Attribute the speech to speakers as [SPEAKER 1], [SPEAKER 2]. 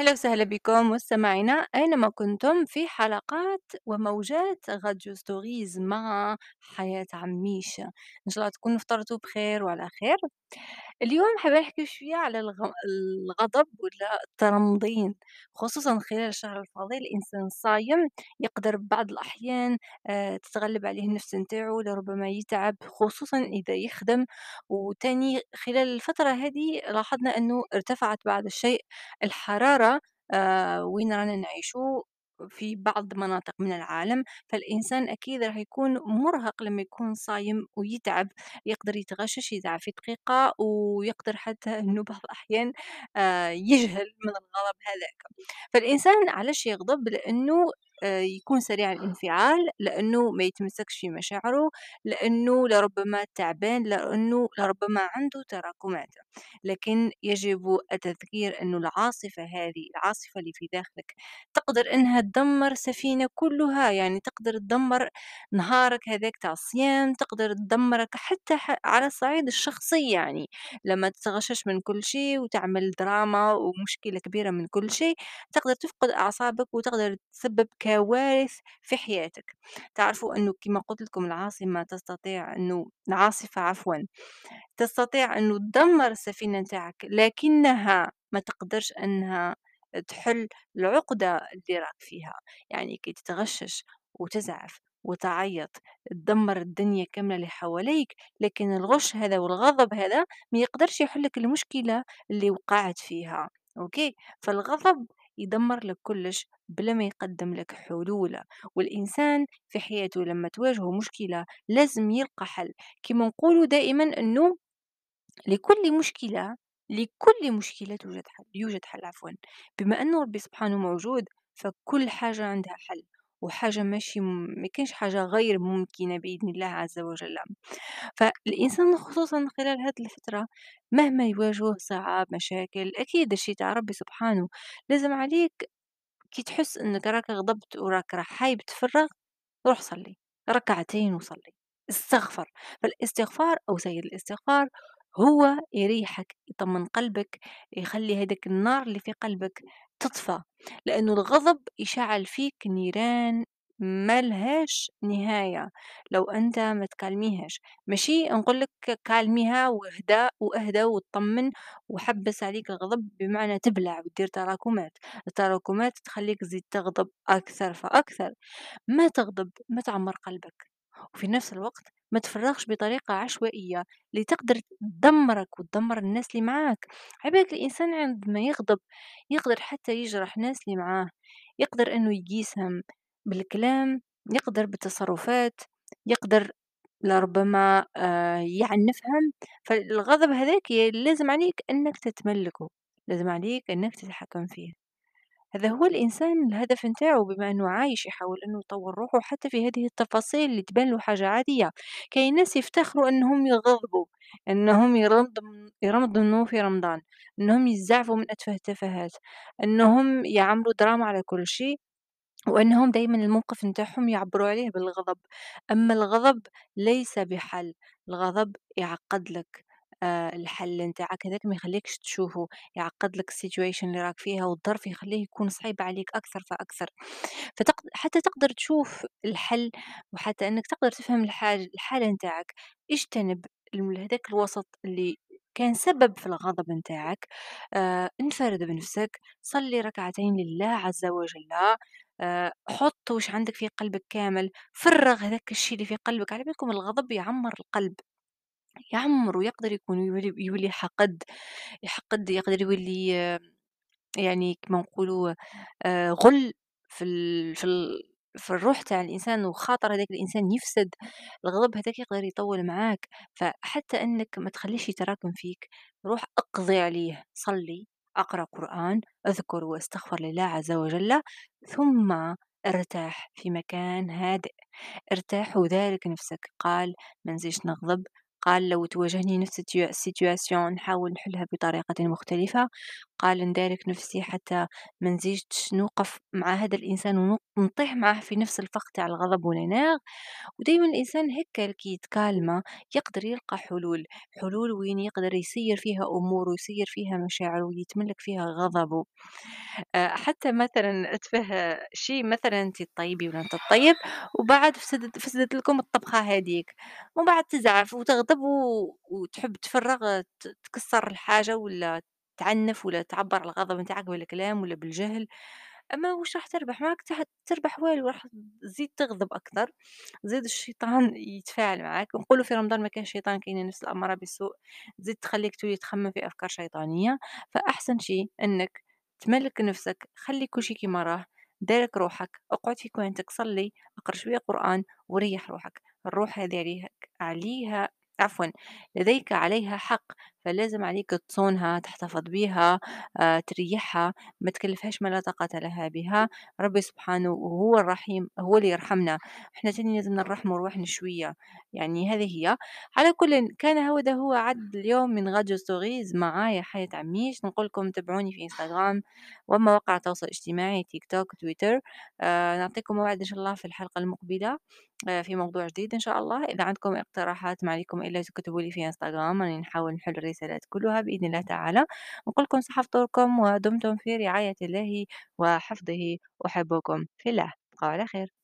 [SPEAKER 1] أهلا وسهلا بكم مستمعينا. أينما كنتم؟ في حلقات وموجات راديو ستوريز مع حياة عميشة. إن شاء الله تكونوا فطرتوا بخير وعلى خير. اليوم حابة نحكي شوية على الغ- الغضب ولا الترمضين خصوصا خلال الشهر الفاضل الإنسان الصايم يقدر بعض الأحيان آه، تتغلب عليه النفس نتاعو لربما يتعب خصوصا إذا يخدم. وتاني خلال الفترة هذه لاحظنا أنه ارتفعت بعض الشيء الحرارة آه، وين رانا نعيشو. في بعض مناطق من العالم فالإنسان أكيد راح يكون مرهق لما يكون صايم ويتعب يقدر يتغشش يتعب في دقيقة ويقدر حتى إنه بعض الأحيان آه، يجهل من الغضب هذاك. فالإنسان علاش يغضب؟ لأنه يكون سريع الانفعال لأنه ما يتمسكش في مشاعره لأنه لربما تعبان لأنه لربما عنده تراكمات. لكن يجب التذكير أنه العاصفة هذه العاصفة اللي في داخلك تقدر إنها تدمر سفينة كلها. يعني تقدر تدمر نهارك هذاك تاع الصيام تقدر تدمرك حتى على الصعيد الشخصي يعني. لما تتغشش من كل شيء وتعمل دراما ومشكلة كبيرة من كل شيء تقدر تفقد أعصابك وتقدر تسبب كوارث في حياتك. تعرفوا أنه كما قلت لكم العاصمة تستطيع أنه العاصفة عفوا تستطيع أنه تدمر السفينة نتاعك لكنها ما تقدرش أنها تحل العقدة اللي راك فيها. يعني كي تتغشش وتزعف وتعيط تدمر الدنيا كاملة اللي حواليك لكن الغش هذا والغضب هذا ما يقدرش يحلك المشكلة اللي وقعت فيها. أوكي؟ فالغضب يدمر لك كلش بلا ما يقدم لك حلول. والإنسان في حياته لما تواجهه مشكلة لازم يلقى حل. كما نقولوا دائما أنه لكل مشكلة لكل مشكلة توجد حل يوجد حل عفوا. بما أنه ربي سبحانه موجود فكل حاجة عندها حل. وحاجة ماشي. ما كانش حاجة غير ممكنة بإذن الله عز وجل فالإنسان خصوصا خلال هذه الفترة مهما يواجهه صعاب مشاكل أكيد الشي تاع ربي سبحانه لازم عليك كي تحس إنك راك غضبت وراك راح حايب تفرغ روح صلي ركعتين وصلي استغفر فالاستغفار أو سيد الاستغفار هو يريحك يطمن قلبك يخلي هذاك النار اللي في قلبك تطفى لأنه الغضب يشعل فيك نيران ملهاش نهاية لو أنت ما تكلميهاش. ماشي؟ نقول لك كالميها واهدى واهدى وتطمن وحبس عليك الغضب بمعنى تبلع وتدير تراكمات. التراكمات تخليك تزيد تغضب أكثر فأكثر. ما تغضب ما تعمر قلبك. وفي نفس الوقت ما تفرغش بطريقة عشوائية اللي تقدر تدمرك وتدمر الناس اللي معاك. عبالك الإنسان عندما يغضب يقدر حتى يجرح الناس اللي معاه يقدر أنه يقيسهم بالكلام يقدر بالتصرفات يقدر لربما آه، يعنفهم. فالغضب هذاك لازم عليك أنك تتملكه لازم عليك أنك تتحكم فيه. هذا هو الإنسان الهدف نتاعو بما إنه عايش يحاول إنه يطور روحه حتى في هذه التفاصيل اللي تبان له حاجة عادية. كاين ناس يفتخروا إنهم يغضبوا إنهم يرمضوا يرمضوا في رمضان إنهم يزعفوا من أتفه التفاهات إنهم يعملوا دراما على كل شيء وأنهم دايمًا الموقف نتاعهم يعبّروا عليه بالغضب، أما الغضب ليس بحل، الغضب يعقّد لك آآ الحل نتاعك هذاك ما يخليكش تشوفه، يعقّد لك الsituation اللي راك فيها والظرف يخليه يكون صعيب عليك أكثر فأكثر، حتى تقدر تشوف الحل وحتى إنك تقدر تفهم الحاج الحالة نتاعك، اجتنب هذاك الوسط اللي كان سبب في الغضب نتاعك، آآ انفرد بنفسك، صلّي ركعتين لله عز وجل. آآ حُط واش عندك في قلبك كامل، فرّغ هذاك الشي اللي في قلبك، على بالكم الغضب يعمّر القلب، يعمّر ويقدر يكون يولي يولي حقد، يحقد يقدر يولي آه، يعني كيما نقولوا آآ غُل في ال في ال في الروح تاع الإنسان وخاطر هذاك الإنسان يفسد، الغضب هذاك يقدر يطوّل معاك، فحتى إنك ما تخلّيهش يتراكم فيك، روح اقضي عليه، صلّي، اقرأ قرآن، اذكر واستغفر لله عز وجل، ثم ارتاح في مكان هادئ. ارتاح ودارك نفسك قال ما نزيدش نغضب قال لو تواجهني نفس ال situation نحاول نحلها بطريقة مختلفة. نبقى ندارك نفسي حتى ما نزيدش نوقف مع هذا الإنسان ون ونطيح معاه في نفس الفخ تاع الغضب والعناد، ودايمًا الإنسان هكا كي يتكالما يقدر يلقى حلول، حلول وين يقدر يسيّر فيها أموره ويسيّر فيها مشاعره ويتملك فيها غضبه. آآ حتى مثلًا أتفه شي مثلًا أنتِ تطيبي والّا أنت تطيب وبعد فسدت فسدت لكم الطبخة هاذيك، ومن بعد تزعف وتغضب وتحب تفرّغ تكسّر الحاجة والّا تعنف والّا تعبّر الغضب نتاعك بالكلام والّا بالجهل، أما واش راح تربح؟ ما راك ت تربح والو، راح تزيد تغضب أكتر، زيد الشيطان يتفاعل معاك، ونقولوا في رمضان ما كانش شيطان كاينة نفس الأمارة بالسوء، تزيد تخلّيك تولي تخمم في أفكار شيطانية، فأحسن شي إنك تملك نفسك، خلّي كل شي كيما راه، دارك روحك، اقعد في كوانتك، صلّي، اقرأ شوية قرآن وريّح روحك، الروح هذه عليها عفوًا لديك عليها حق، فلازم عليك تصونها، تحتفظ بيها، آآ تريّحها، ما تكلّفهاش ما لا طاقة لها بها، ربي سبحانه وهو الرحيم هو اللي يرحمنا، إحنا تاني لازم نرحموا رواحنا شوية، يعني هذه هي. على كلٍ كان هذا هو عدد اليوم من Radio Stories معايا حياة عميش، نقول لكم تابعوني في إنستجرام ومواقع التواصل الاجتماعي تيك توك، تويتر، آآ نعطيكم موعد إن شاء الله في الحلقة المقبلة. آآ في موضوع جديد إن شاء الله، إذا عندكم اقتراحات ما عليكم إلا تكتبوا لي في إنستغرام، راني نحاول نحل الرسالات كلها بإذن الله تعالى، نقول لكم صحة فطوركم ودمتم في رعاية الله وحفظه، أحبكم في الله، تصبحوا على خير.